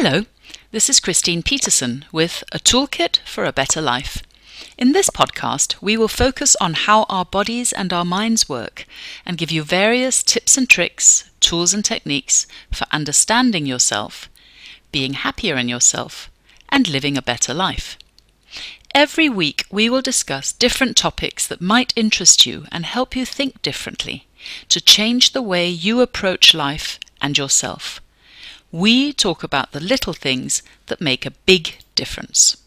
Hello, this is Christine Petersen with A Toolkit for a Better Life. In this podcast, we will focus on how our bodies and our minds work and give you various tips and tricks, tools and techniques for understanding yourself, being happier in yourself, and living a better life. Every week, we will discuss different topics that might interest you and help you think differently to change the way you approach life and yourself. We talk about the little things that make a big difference.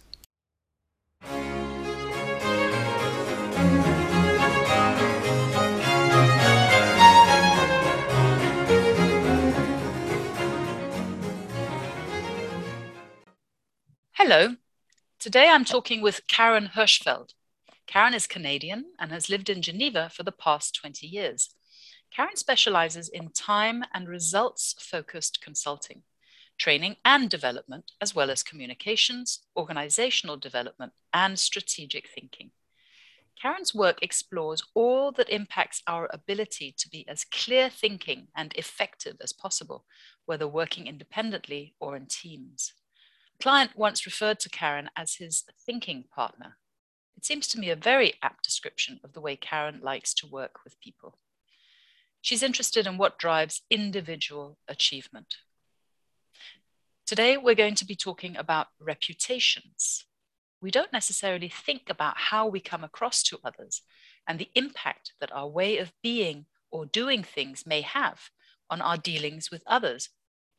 Hello. Today I'm talking with Karen Hirschfeld. Karen is Canadian and has lived in Geneva for the past 20 years. Karen specializes in time and results focused consulting, training and development, as well as communications, organizational development, and strategic thinking. Karen's work explores all that impacts our ability to be as clear thinking and effective as possible, whether working independently or in teams. A client once referred to Karen as his thinking partner. It seems to me a very apt description of the way Karen likes to work with people. She's interested in what drives individual achievement. Today, we're going to be talking about reputations. We don't necessarily think about how we come across to others and the impact that our way of being or doing things may have on our dealings with others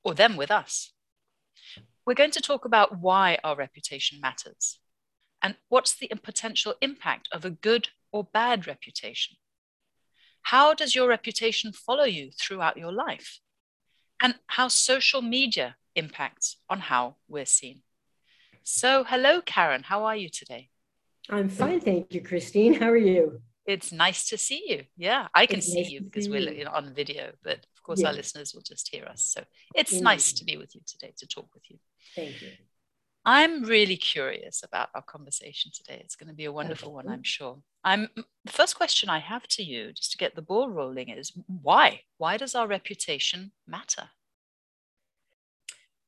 or them with us. We're going to talk about why our reputation matters and what's the potential impact of a good or bad reputation. How does your reputation follow you throughout your life? And how social media impacts on how we're seen. So, hello, Karen. How are you today? I'm fine. Thank you, Christine. How are you? It's nice to see you. Yeah, I can it's see nice you because we're you. on video, but of course, our listeners will just hear us. So, it's Indeed. nice to be with you today to talk with you. Thank you. I'm really curious about our conversation today. It's going to be a wonderful one, I'm sure. I'm the first question I have to you, just to get the ball rolling, is why? Why does our reputation matter?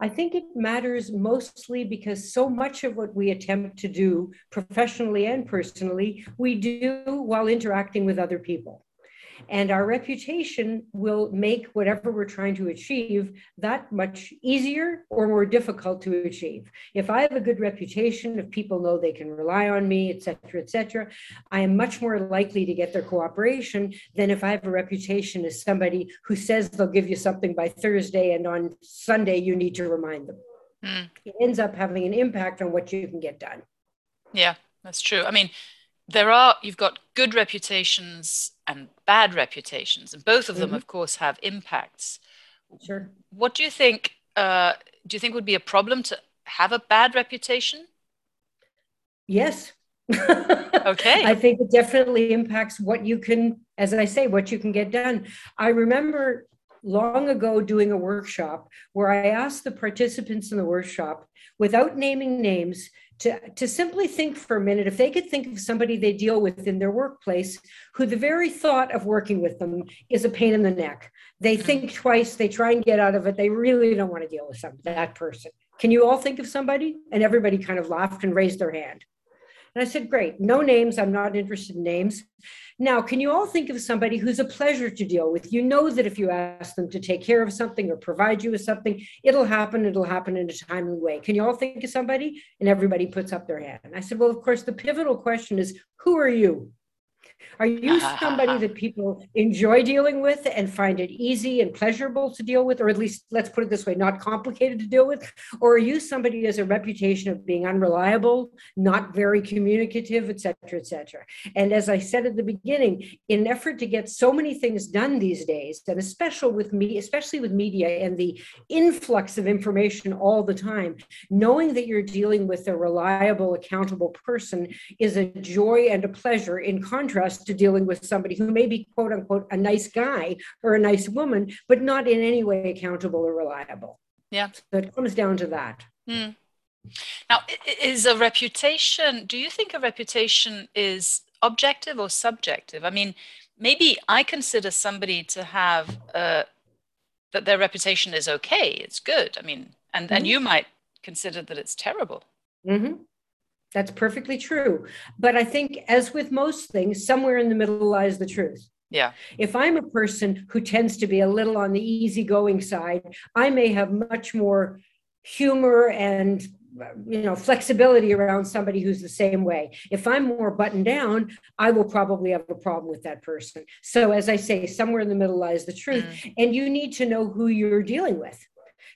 I think it matters mostly because so much of what we attempt to do professionally and personally, we do while interacting with other people. And our reputation will make whatever we're trying to achieve that much easier or more difficult to achieve. If I have a good reputation, if people know they can rely on me, et cetera, et cetera, I am much more likely to get their cooperation than if I have a reputation as somebody who says they'll give you something by Thursday and on Sunday you need to remind them. Mm. It ends up having an impact on what you can get done. Yeah, that's true. I mean, there are you've got good reputations and bad reputations and both of them mm-hmm. of course have impacts. Sure. What do you think uh, do you think would be a problem to have a bad reputation? Yes. Okay. I think it definitely impacts what you can as i say what you can get done. I remember long ago doing a workshop where i asked the participants in the workshop without naming names to, to simply think for a minute if they could think of somebody they deal with in their workplace who the very thought of working with them is a pain in the neck. They mm-hmm. think twice, they try and get out of it. They really don't want to deal with some, that person. Can you all think of somebody? And everybody kind of laughed and raised their hand. And I said, Great, no names. I'm not interested in names. Now, can you all think of somebody who's a pleasure to deal with? You know that if you ask them to take care of something or provide you with something, it'll happen. It'll happen in a timely way. Can you all think of somebody? And everybody puts up their hand. And I said, Well, of course, the pivotal question is who are you? Are you somebody that people enjoy dealing with and find it easy and pleasurable to deal with, or at least let's put it this way, not complicated to deal with? Or are you somebody who has a reputation of being unreliable, not very communicative, et cetera, et cetera? And as I said at the beginning, in an effort to get so many things done these days, and especially with me, especially with media and the influx of information all the time, knowing that you're dealing with a reliable, accountable person is a joy and a pleasure in contrast to dealing with somebody who may be quote unquote a nice guy or a nice woman, but not in any way accountable or reliable. Yeah. So it comes down to that. Mm. Now, is a reputation, do you think a reputation is objective or subjective? I mean, maybe I consider somebody to have uh, that their reputation is okay, it's good. I mean, And, mm-hmm. and you might consider that it's terrible. Mm-hmm. That's perfectly true. But I think, as with most things, somewhere in the middle lies the truth. Yeah. If I'm a person who tends to be a little on the easygoing side, I may have much more humor and you know flexibility around somebody who's the same way if i'm more buttoned down i will probably have a problem with that person so as i say somewhere in the middle lies the truth mm. and you need to know who you're dealing with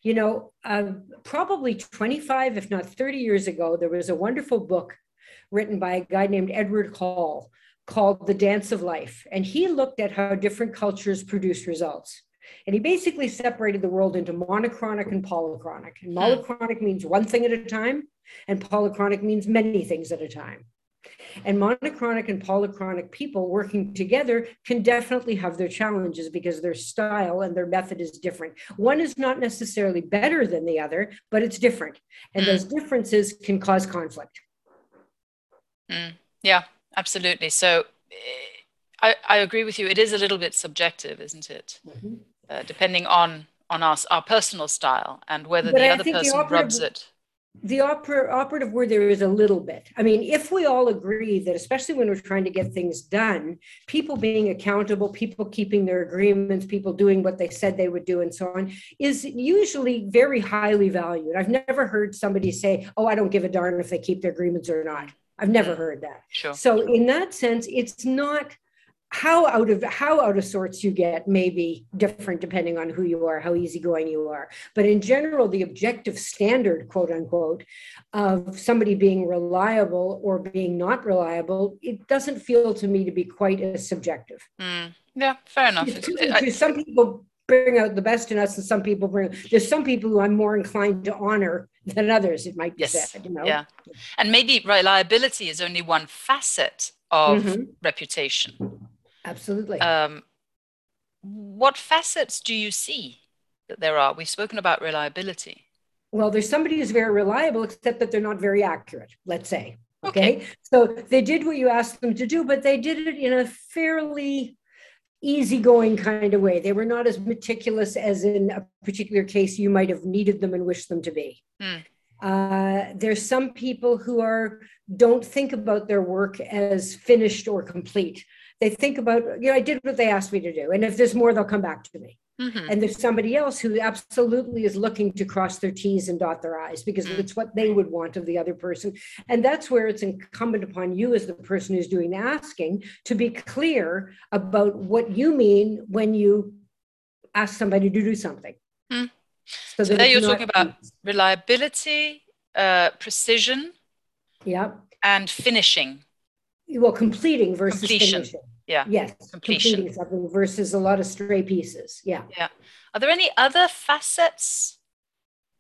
you know uh, probably 25 if not 30 years ago there was a wonderful book written by a guy named edward hall called the dance of life and he looked at how different cultures produce results and he basically separated the world into monochronic and polychronic. And hmm. monochronic means one thing at a time, and polychronic means many things at a time. And monochronic and polychronic people working together can definitely have their challenges because their style and their method is different. One is not necessarily better than the other, but it's different. And mm. those differences can cause conflict. Mm. Yeah, absolutely. So eh, I, I agree with you. It is a little bit subjective, isn't it? Mm-hmm. Uh, depending on on us our personal style and whether but the I other person the rubs it the oper- operative word there is a little bit. I mean, if we all agree that, especially when we're trying to get things done, people being accountable, people keeping their agreements, people doing what they said they would do, and so on, is usually very highly valued. I've never heard somebody say, Oh, I don't give a darn if they keep their agreements or not. I've never heard that. Sure. So, in that sense, it's not how out of how out of sorts you get may be different depending on who you are how easygoing you are but in general the objective standard quote unquote of somebody being reliable or being not reliable it doesn't feel to me to be quite as subjective mm. yeah fair enough I, some people bring out the best in us and some people bring there's some people who i'm more inclined to honor than others it might be yes. said you know yeah and maybe reliability is only one facet of mm-hmm. reputation Absolutely. Um, what facets do you see that there are? We've spoken about reliability. Well, there's somebody who's very reliable, except that they're not very accurate, let's say. Okay. okay. So they did what you asked them to do, but they did it in a fairly easygoing kind of way. They were not as meticulous as in a particular case you might have needed them and wished them to be. Mm. Uh, there's some people who are don't think about their work as finished or complete they think about, you know, I did what they asked me to do. And if there's more, they'll come back to me. Mm-hmm. And there's somebody else who absolutely is looking to cross their T's and dot their I's because mm-hmm. it's what they would want of the other person. And that's where it's incumbent upon you, as the person who's doing the asking, to be clear about what you mean when you ask somebody to do something. Mm. So, so there you're talking about reliability, uh, precision, yeah, and finishing well completing versus Completion. finishing. Yeah. Yes Completion. completing something versus a lot of stray pieces. Yeah. Yeah. Are there any other facets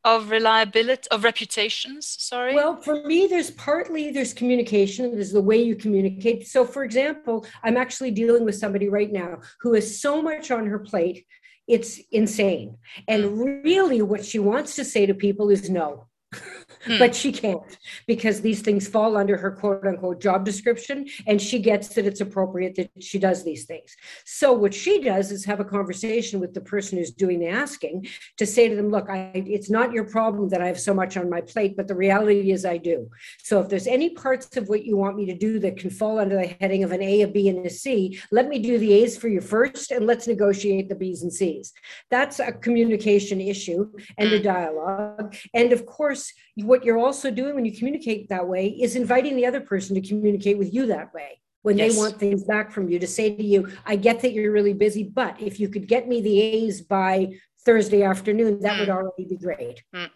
of reliability of reputations? Sorry. Well for me there's partly there's communication. There's the way you communicate. So for example i'm actually dealing with somebody right now who has so much on her plate it's insane. And mm. really what she wants to say to people is no Hmm. but she can't because these things fall under her quote unquote job description and she gets that it's appropriate that she does these things. So what she does is have a conversation with the person who's doing the asking to say to them, look, I, it's not your problem that I have so much on my plate, but the reality is I do. So if there's any parts of what you want me to do that can fall under the heading of an A, a B, and a C, let me do the A's for you first and let's negotiate the B's and C's. That's a communication issue and a hmm. dialogue. And of course, what you're also doing when you communicate that way is inviting the other person to communicate with you that way when yes. they want things back from you to say to you i get that you're really busy but if you could get me the a's by thursday afternoon that mm. would already be great mm.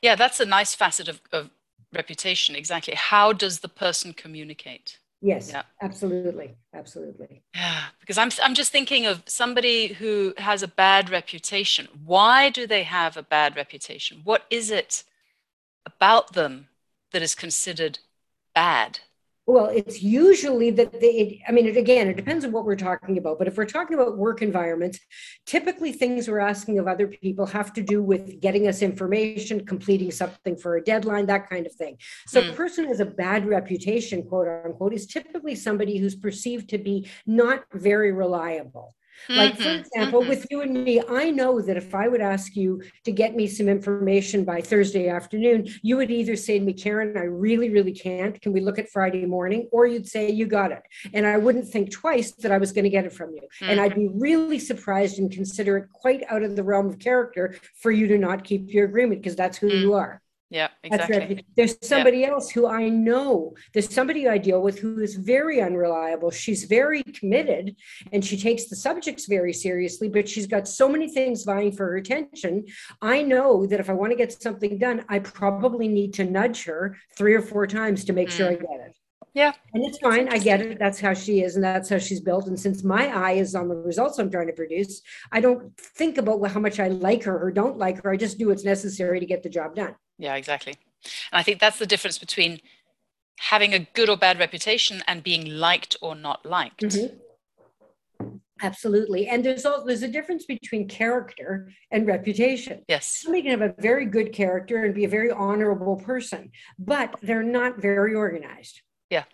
yeah that's a nice facet of, of reputation exactly how does the person communicate Yes, yeah. absolutely, absolutely. Yeah, because I'm I'm just thinking of somebody who has a bad reputation. Why do they have a bad reputation? What is it about them that is considered bad? Well, it's usually that they, I mean, it, again, it depends on what we're talking about. But if we're talking about work environments, typically things we're asking of other people have to do with getting us information, completing something for a deadline, that kind of thing. So, mm. a person has a bad reputation, quote unquote, is typically somebody who's perceived to be not very reliable. Like, for Mhm, example, mhm. with you and me, I know that if I would ask you to get me some information by Thursday afternoon, you would either say to me, Karen, I really, really can't. Can we look at Friday morning? Or you'd say, You got it. And I wouldn't think twice that I was going to get it from you. And I'd be really surprised and consider it quite out of the realm of character for you to not keep your agreement because that's who Mm. you are. Yeah, exactly. There's somebody else who I know. There's somebody I deal with who is very unreliable. She's very committed and she takes the subjects very seriously, but she's got so many things vying for her attention. I know that if I want to get something done, I probably need to nudge her three or four times to make sure I mm. get it. Yeah. And it's fine. I get it. That's how she is and that's how she's built. And since my eye is on the results I'm trying to produce, I don't think about how much I like her or don't like her. I just do what's necessary to get the job done. Yeah, exactly. And I think that's the difference between having a good or bad reputation and being liked or not liked. Mhm. Absolutely. And there's also there's a difference between character and reputation. Yes. Somebody can have a very good character and be a very honorable person, but they're not very organized. Yeah.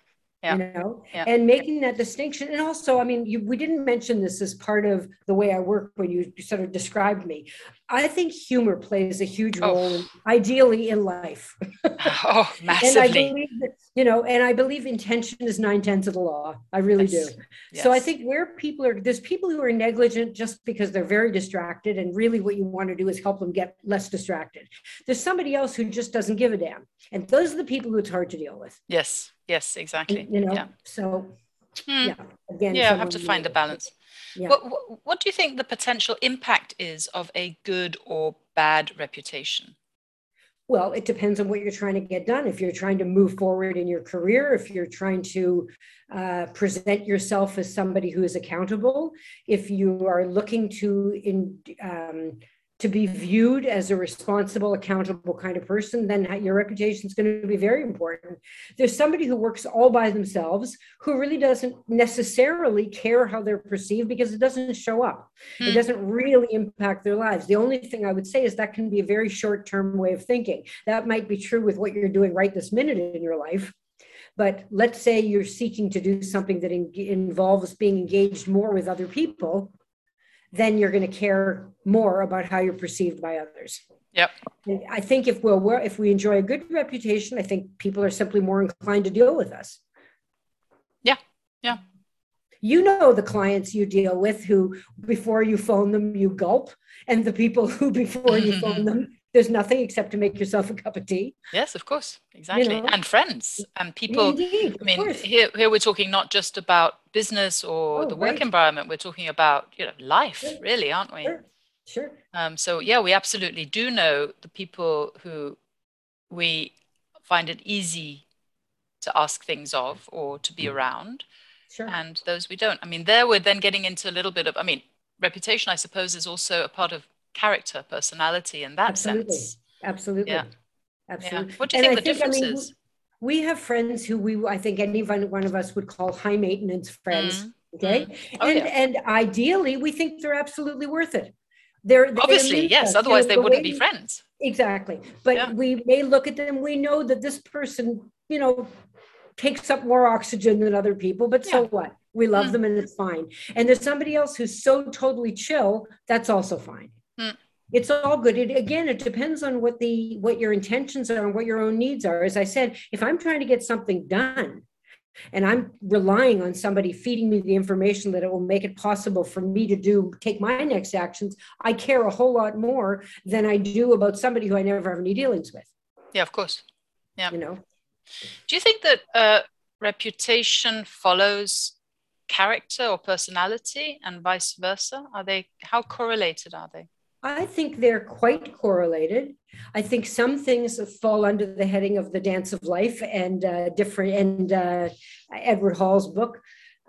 Yeah. You know, Yeah. and making that distinction. And also, I mean, you, we didn't mention this as part of the way I work when you sort of described me. I think humor plays a huge Oh. role, in, ideally, in life. Oh, And I massively. believe, that, you know, and I believe intention is nine tenths of the law. I really Yes. do. So I think where people are, there's people who are negligent just because they're very distracted, and really what you want to do is help them get less distracted. There's somebody else who just doesn't give a damn, and those are the people who it's hard to deal with. Yes. Yes, exactly. You know, Yeah. so Hmm. yeah, again, Yeah, have to find a balance. Yeah. What, what, what do you think the potential impact is of a good or bad reputation? Well, it depends on what you're trying to get done. If you're trying to move forward in your career, if you're trying to uh, present yourself as somebody who is accountable, if you are looking to in um, to be viewed as a responsible, accountable kind of person, then your reputation is going to be very important. There's somebody who works all by themselves who really doesn't necessarily care how they're perceived because it doesn't show up. It Hmm. doesn't really impact their lives. The only thing I would say is that can be a very short term way of thinking. That might be true with what you're doing right this minute in your life. But let's say you're seeking to do something that in- involves being engaged more with other people, then you're going to care more about how you're perceived by others. Yep. And I think if we're, we're if we enjoy a good reputation, I think people are simply more inclined to deal with us. Yeah. Yeah. You know the clients you deal with who before you phone them you gulp, and the people who before you mm-hmm, phone mm-hmm. them there's nothing except to make yourself a cup of tea. Yes, of course. Exactly. know. and friends and people. Indeed, I mean, here, here we're talking not just about business or Oh, the work right. environment. We're talking about, you know, life, Sure. really, aren't we? Sure, sure. Um, so yeah, we absolutely do know the people who we find it easy to ask things of or to be around, Sure. and those we don't. I mean, there we're then getting into a little bit of. I mean, reputation, I suppose, is also a part of character, personality, in that Absolutely. sense. Absolutely. Yeah. Absolutely. Yeah. What do you And think I the difference I mean, is? We have friends who we, I think any one of us would call high maintenance friends. Mm, Okay. Oh, and, yeah. and ideally, we think they're absolutely worth it. They're, they Obviously, yes. us, you Otherwise, know, they the wouldn't way be friends. Exactly. But Yeah. we may look at them, we know that this person, you know, takes up more oxygen than other people, but so what? We love Mm. them and it's fine. And there's somebody else who's so totally chill, that's also fine. Mm. It's all good. It, again, it depends on what the what your intentions are and what your own needs are. As I said, if I'm trying to get something done, and I'm relying on somebody feeding me the information that it will make it possible for me to do take my next actions, I care a whole lot more than I do about somebody who I never have any dealings with. Yeah, of course. Yeah. You know, Do you think that uh, reputation follows character or personality and vice versa? Are they, how correlated are they? I think they're quite correlated. I think some things fall under the heading of the dance of life and uh, different and uh, Edward Hall's book.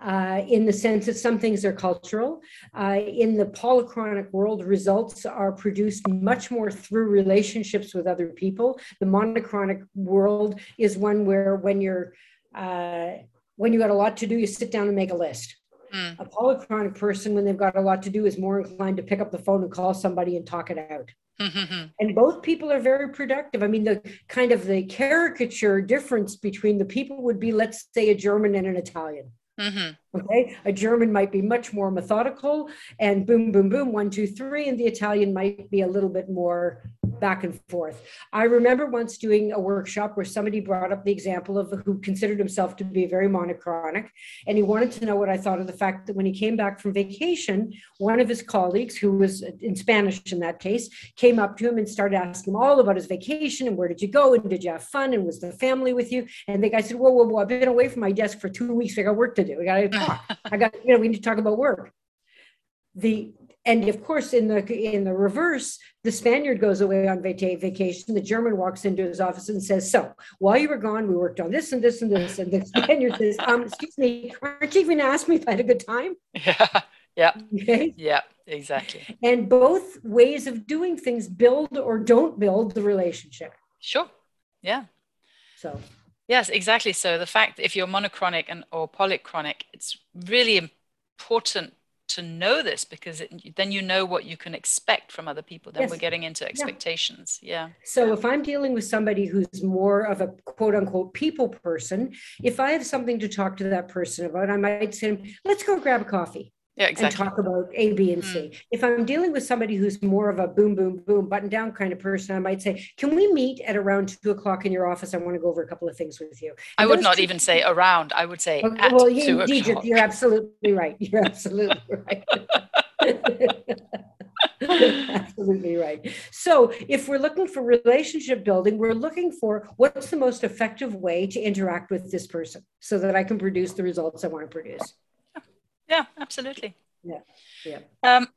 Uh, in the sense that some things are cultural. Uh, in the polychronic world, results are produced much more through relationships with other people. The monochronic world is one where when you're uh, when you got a lot to do, you sit down and make a list. Mm. A polychronic person, when they've got a lot to do, is more inclined to pick up the phone and call somebody and talk it out. And both people are very productive. I mean, the kind of the caricature difference between the people would be, let's say, a German and an Italian. Mm-hmm. Okay. A German might be much more methodical and boom, boom, boom, one, two, three. And the Italian might be a little bit more back and forth. I remember once doing a workshop where somebody brought up the example of who considered himself to be very monochronic. And he wanted to know what I thought of the fact that when he came back from vacation, one of his colleagues, who was in Spanish in that case, came up to him and started asking him all about his vacation and where did you go and did you have fun and was the family with you? And the guy said, Whoa, whoa, whoa, I've been away from my desk for two weeks. I got work to do. We got to talk. I got, you know, we need to talk about work. The and of course, in the in the reverse, the Spaniard goes away on vacation. The German walks into his office and says, "So while you were gone, we worked on this and this and this." And the Spaniard says, "Um, excuse me, aren't you even asked me if I had a good time?" Yeah, yeah, okay? yeah, exactly. And both ways of doing things build or don't build the relationship. Sure. Yeah. So Yes, exactly. So the fact that if you're monochronic and or polychronic, it's really important to know this because it, then you know what you can expect from other people. Then yes. we're getting into expectations. Yeah. yeah. So if I'm dealing with somebody who's more of a quote unquote people person, if I have something to talk to that person about, I might say, let's go grab a coffee yeah, exactly. and talk about A, B, and C. Mm. If I'm dealing with somebody who's more of a boom, boom, boom, button down kind of person, I might say, Can we meet at around two o'clock in your office? I want to go over a couple of things with you. And I would not two- even say around, I would say, okay, well, you, o'clock. you're absolutely right. You're absolutely right. Absolutely right. So, if we're looking for relationship building, we're looking for what's the most effective way to interact with this person so that I can produce the results I want to produce. Yeah, absolutely. Yeah, yeah. Um,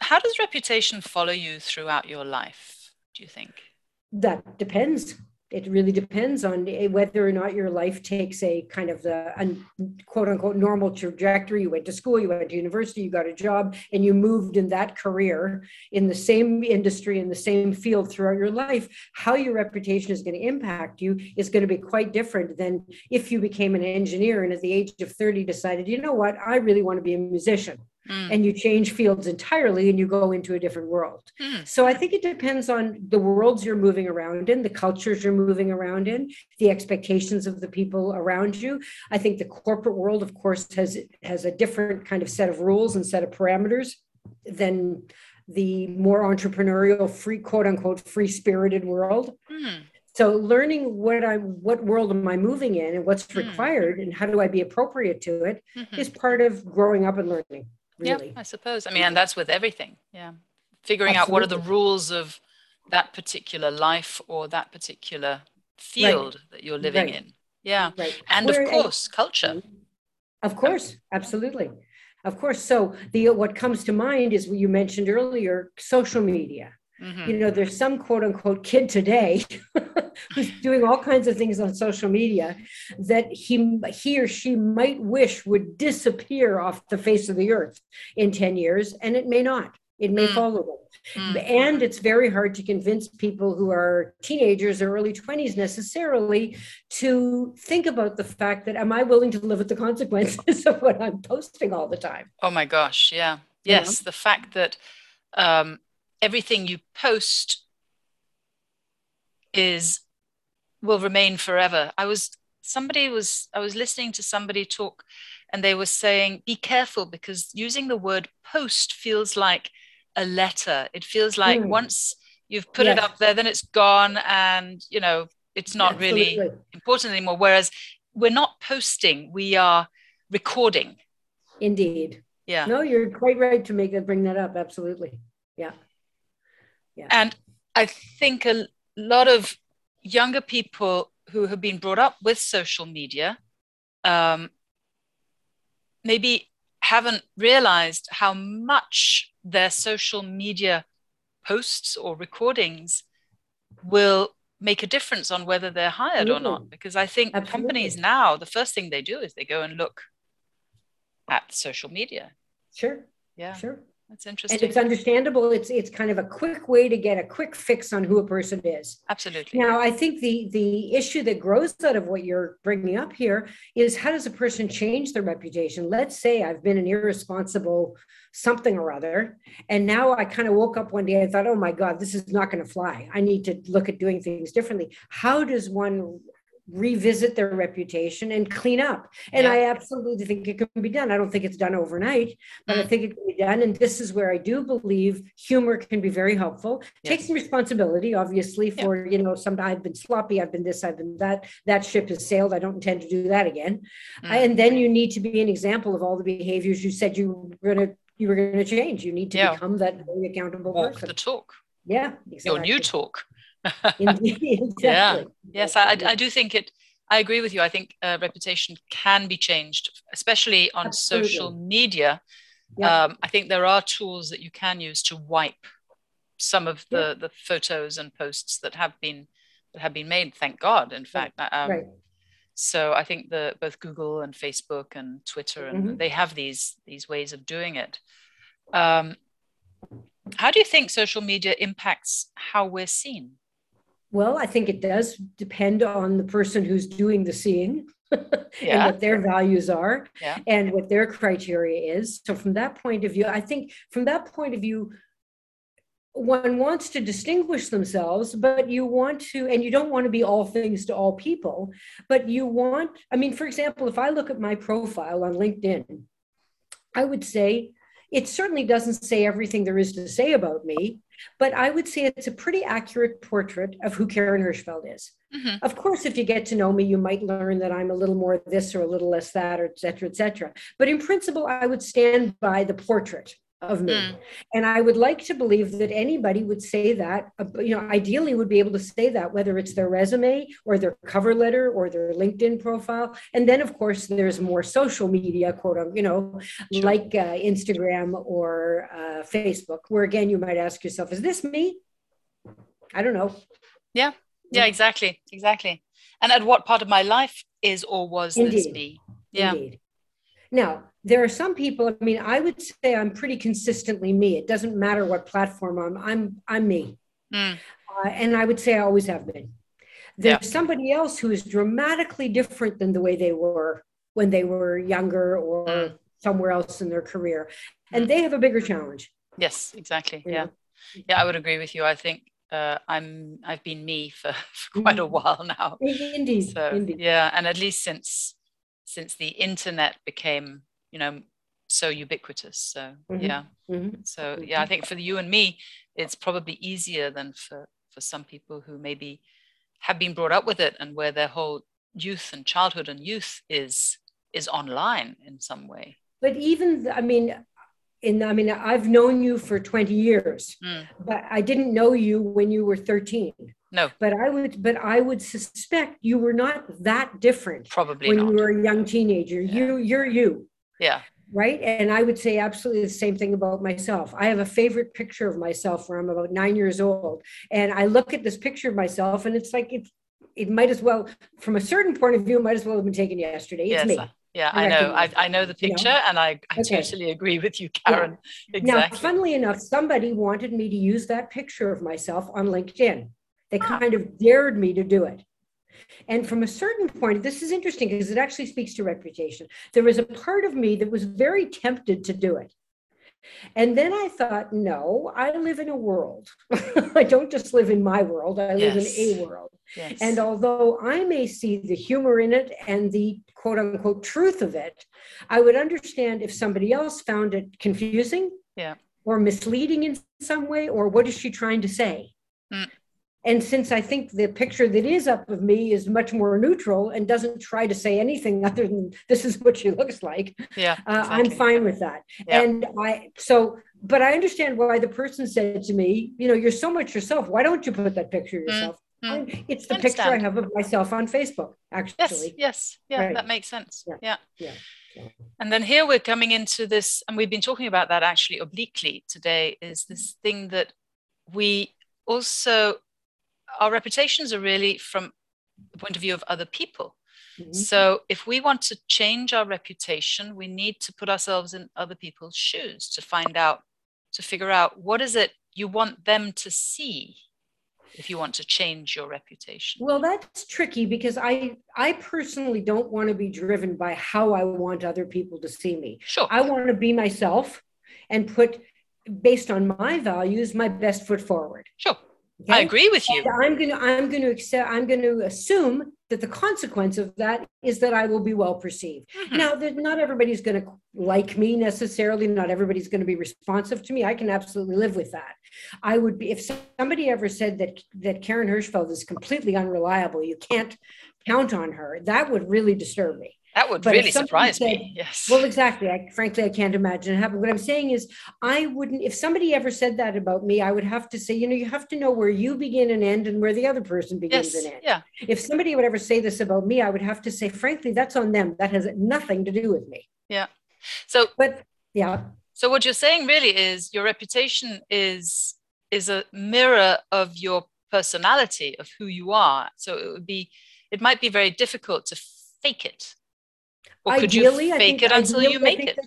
how does reputation follow you throughout your life? Do you think? That depends it really depends on eh, whether or not your life takes a kind of the quote unquote normal trajectory. You went to school, you went to university, you got a job, and you moved in that career in the same industry, in the same field throughout your life. How your reputation is going to impact you is going to be quite different than if you became an engineer and at the age of 30 decided, you know what, I really want to be a musician mm. and you change fields entirely and you go into a different world. Mm. So I think it depends on the worlds you're moving around in, the cultures you're moving around in, the expectations of the people around you. I think the corporate world, of course, has has a different kind of set of rules and set of parameters than the more entrepreneurial, free quote unquote free spirited world. Mm. So learning what I what world am I moving in and what's mm. required and how do I be appropriate to it mm-hmm. is part of growing up and learning really. Yeah, I suppose. I mean, and that's with everything. Yeah. Figuring Absolutely. out what are the rules of that particular life or that particular field right. that you're living right. in. Yeah. Right. And Where, of course, culture. Of course, absolutely. Of course. So the what comes to mind is what you mentioned earlier, social media. Mm-hmm. You know, there's some quote unquote kid today who's doing all kinds of things on social media that he he or she might wish would disappear off the face of the earth in 10 years, and it may not. It may mm. follow them. Mm. And it's very hard to convince people who are teenagers or early 20s necessarily to think about the fact that am I willing to live with the consequences of what I'm posting all the time? Oh my gosh, yeah. Yes, the fact that um, everything you post is will remain forever. I was somebody was I was listening to somebody talk and they were saying be careful because using the word post feels like a letter. It feels like mm. once you've put yes. it up there then it's gone and you know it's not Absolutely. really important anymore whereas we're not posting, we are recording. Indeed. Yeah. No, you're quite right to make that bring that up. Absolutely. Yeah. Yeah. And I think a lot of younger people who have been brought up with social media um, maybe haven't realized how much their social media posts or recordings will make a difference on whether they're hired or not. Because I think Absolutely. companies now, the first thing they do is they go and look at social media. Sure. Yeah. Sure. That's interesting. And it's understandable. It's it's kind of a quick way to get a quick fix on who a person is. Absolutely. Now, I think the the issue that grows out of what you're bringing up here is how does a person change their reputation? Let's say I've been an irresponsible something or other, and now I kind of woke up one day and thought, oh my God, this is not going to fly. I need to look at doing things differently. How does one revisit their reputation and clean up. And Yeah. I absolutely think it can be done. I don't think it's done overnight, but I Mm. think it can be done. And this is where I do believe humor can be very helpful. Take some responsibility, obviously, Yeah. for, you know, some, I've been sloppy, I've been this, I've been that, that ship has sailed. I don't intend to do that again. Mm. And then you need to be an example of all the behaviors you said you were gonna, you were gonna change. You need to Yeah. become that very accountable Walk person. the talk. Yeah. exactly. Your new talk. Indeed, Yeah. Yes, I, I do think it. I agree with you. I think uh, reputation can be changed, especially on Absolutely. social media. Yeah. Um, I think there are tools that you can use to wipe some of the, the photos and posts that have been that have been made. Thank God, in fact. Um, Right. So I think the both Google and Facebook and Twitter and Mhm. they have these these ways of doing it. Um, how do you think social media impacts how we're seen? Well, I think it does depend on the person who's doing the seeing and what their values are Yeah. and what their criteria is. So, from that point of view, I think from that point of view, one wants to distinguish themselves, but you want to, and you don't want to be all things to all people, but you want, I mean, for example, if I look at my profile on LinkedIn, I would say it certainly doesn't say everything there is to say about me, but I would say it's a pretty accurate portrait of who Karen Hirschfeld is. Mhm. Of course, if you get to know me, you might learn that I'm a little more this or a little less that, or et cetera, et cetera. But in principle, I would stand by the portrait of me. Mm. And I would like to believe that anybody would say that, uh, you know, ideally would be able to say that, whether it's their resume or their cover letter or their LinkedIn profile. And then, of course, there's more social media, quote unquote, you know, Sure. like uh, Instagram or uh, Facebook, where again, you might ask yourself, is this me? I don't know. Yeah, Yeah, exactly, exactly. And at what part of my life is or was this me? Yeah, Indeed. Now, there are some people, I mean, I would say I'm pretty consistently me. It doesn't matter what platform I'm, I'm, I'm me. Mm. Uh, and I would say I always have been. There's Yeah. somebody else who is dramatically different than the way they were when they were younger or Mm. somewhere else in their career. And they have a bigger challenge. yes, exactly. you Yeah, know? yeah, I would agree with you. I think uh, I'm I've been me for, for quite a while now. Indeed. So indeed. yeah, and at least since since the internet became you know so ubiquitous. So Mhm. yeah, Mhm. so yeah, I think for you and me, it's probably easier than for for some people who maybe have been brought up with it and where their whole youth and childhood and youth is is online in some way. But even, I mean, in, I mean, I've known you for 20 years, Mm, but I didn't know you when you were 13. no, But I would, but I would suspect you were not that different probably when not. you were a young teenager. Yeah. You, you're you. Yeah, right? And I would say absolutely the same thing about myself. I have a favorite picture of myself where I'm about nine years old, and I look at this picture of myself, and it's like it's it might as well, from a certain point of view, might as well have been taken yesterday. It's yes, me. Yeah, I I know. I, I know the picture, and I, I Okay. totally agree with you, Karen. Now, Exactly. funnily enough, somebody wanted me to use that picture of myself on LinkedIn. They Ah. kind of dared me to do it. And from a certain point, this is interesting because it actually speaks to reputation. There was a part of me that was very tempted to do it. And then I thought, no, I live in a world. I don't just live in my world, I live in a world. yes. And although I may see the humor in it and the quote unquote truth of it, I would understand if somebody else found it confusing Yeah. or misleading in some way, or what is she trying to say? Mm. And since I think the picture that is up of me is much more neutral and doesn't try to say anything other than this is what she looks like, yeah, uh, I'm fine with that. Yeah. And I, so, but I understand why the person said to me, you know, you're so much yourself. Why don't you put that picture yourself? mm. I- It's the I picture I have of myself on Facebook, actually. yes, yes, yeah, Right. that makes sense. Yeah. yeah, yeah. And then here we're coming into this, and we've been talking about that actually obliquely today, is this thing that we also, our reputations are really from the point of view of other people. Mhm. So if we want to change our reputation, we need to put ourselves in other people's shoes to find out, to figure out what is it you want them to see if you want to change your reputation. Well, that's tricky because I, I personally don't want to be driven by how I want other people to see me. Sure. I want to be myself and put, based on my values, my best foot forward. Sure. Okay? I agree with you. And I'm going to I'm going to accept I'm going to assume that the consequence of that is that I will be well perceived. Mm-hmm. Now, that not everybody's going to like me necessarily. Not everybody's going to be responsive to me. I can absolutely live with that. I would be if somebody ever said that that Karen Hirschfeld is completely unreliable. You can't count on her. That would really disturb me. That would but really surprise said, me. Yes. Well, exactly. I frankly I can't imagine it happen. What I'm saying is I wouldn't if somebody ever said that about me, I would have to say, you know, you have to know where you begin and end and where the other person begins yes. and ends. Yeah. If somebody would ever say this about me, I would have to say, frankly, that's on them. That has nothing to do with me. Yeah. So but yeah. So what you're saying really is your reputation is is a mirror of your personality, of who you are. So it would be it might be very difficult to fake it or could ideally, you fake it until ideally, you make it?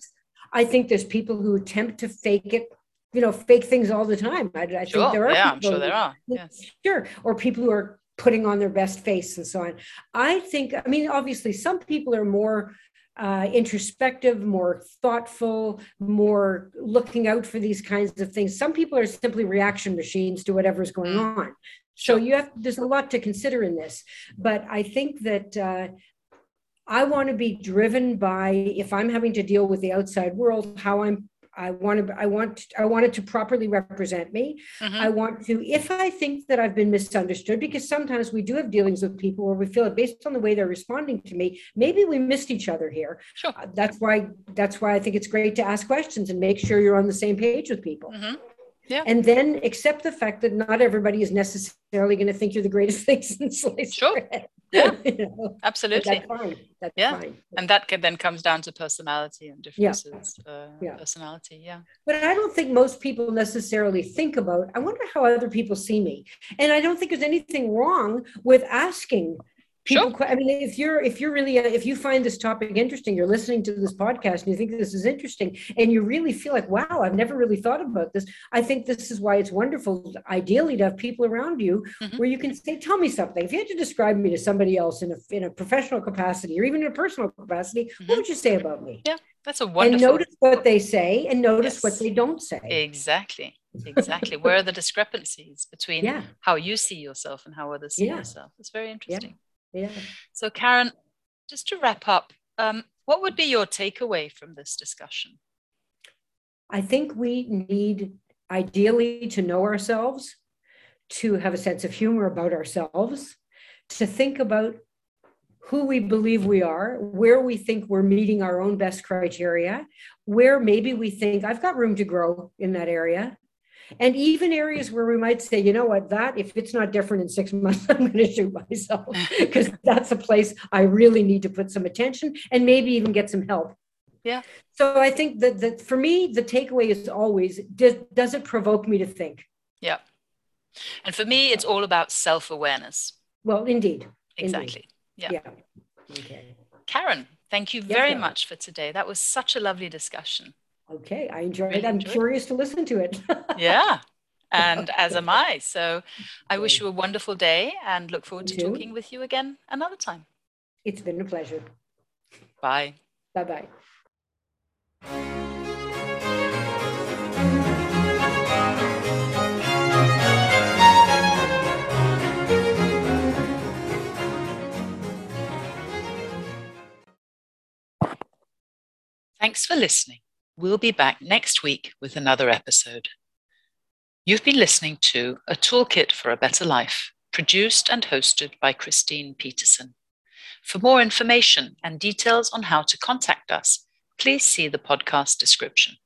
I think there's people who attempt to fake it you know, fake things all the time. I, I sure. think there are. Yeah, I'm sure there are. Yes. Sure. Or people who are putting on their best face and so on. I think, I mean, obviously, some people are more uh, introspective, more thoughtful, more looking out for these kinds of things. Some people are simply reaction machines to whatever's going mm. on. So you have there's a lot to consider in this, but I think that uh, I want to be driven by if I'm having to deal with the outside world, how I'm I want to I want I want it to properly represent me. Mm-hmm. I want to if I think that I've been misunderstood because sometimes we do have dealings with people where we feel it based on the way they're responding to me. Maybe we missed each other here. Sure. Uh, that's why that's why I think it's great to ask questions and make sure you're on the same page with people. Mm-hmm. Yeah. And then accept the fact that not everybody is necessarily going to think you're the greatest thing since sliced sure. bread. Yeah, you know? absolutely. That's fine. That's yeah. fine. And that then comes down to personality and differences. Yeah. Uh, yeah. Personality. Yeah. But I don't think most people necessarily think about, I wonder how other people see me. And I don't think there's anything wrong with asking people sure. i mean if you're if you're really if you find this topic interesting you're listening to this podcast and you think this is interesting and you really feel like wow i've never really thought about this i think this is why it's wonderful ideally to have people around you mm-hmm. where you can say tell me something if you had to describe me to somebody else in a, in a professional capacity or even in a personal capacity mm-hmm. what would you say about me yeah that's a wonderful and notice what they say and notice yes. what they don't say exactly exactly where are the discrepancies between yeah. how you see yourself and how others see yeah. yourself it's very interesting yeah. Yeah. So, Karen, just to wrap up, um, what would be your takeaway from this discussion? I think we need ideally to know ourselves, to have a sense of humor about ourselves, to think about who we believe we are, where we think we're meeting our own best criteria, where maybe we think I've got room to grow in that area, and even areas where we might say, you know what, that if it's not different in six months, I'm going to shoot myself because that's a place I really need to put some attention and maybe even get some help. Yeah. So I think that, that for me, the takeaway is always does, does it provoke me to think? Yeah. And for me, it's all about self awareness. Well, indeed. Exactly. Indeed. Yeah. yeah. Okay. Karen, thank you very much for today. That was such a lovely discussion. Okay, I enjoyed really it. I'm enjoyed curious it. to listen to it. yeah, and as am I. So I wish you a wonderful day and look forward to talking with you again another time. It's been a pleasure. Bye. Bye bye. Thanks for listening. We'll be back next week with another episode. You've been listening to A Toolkit for a Better Life, produced and hosted by Christine Petersen. For more information and details on how to contact us, please see the podcast description.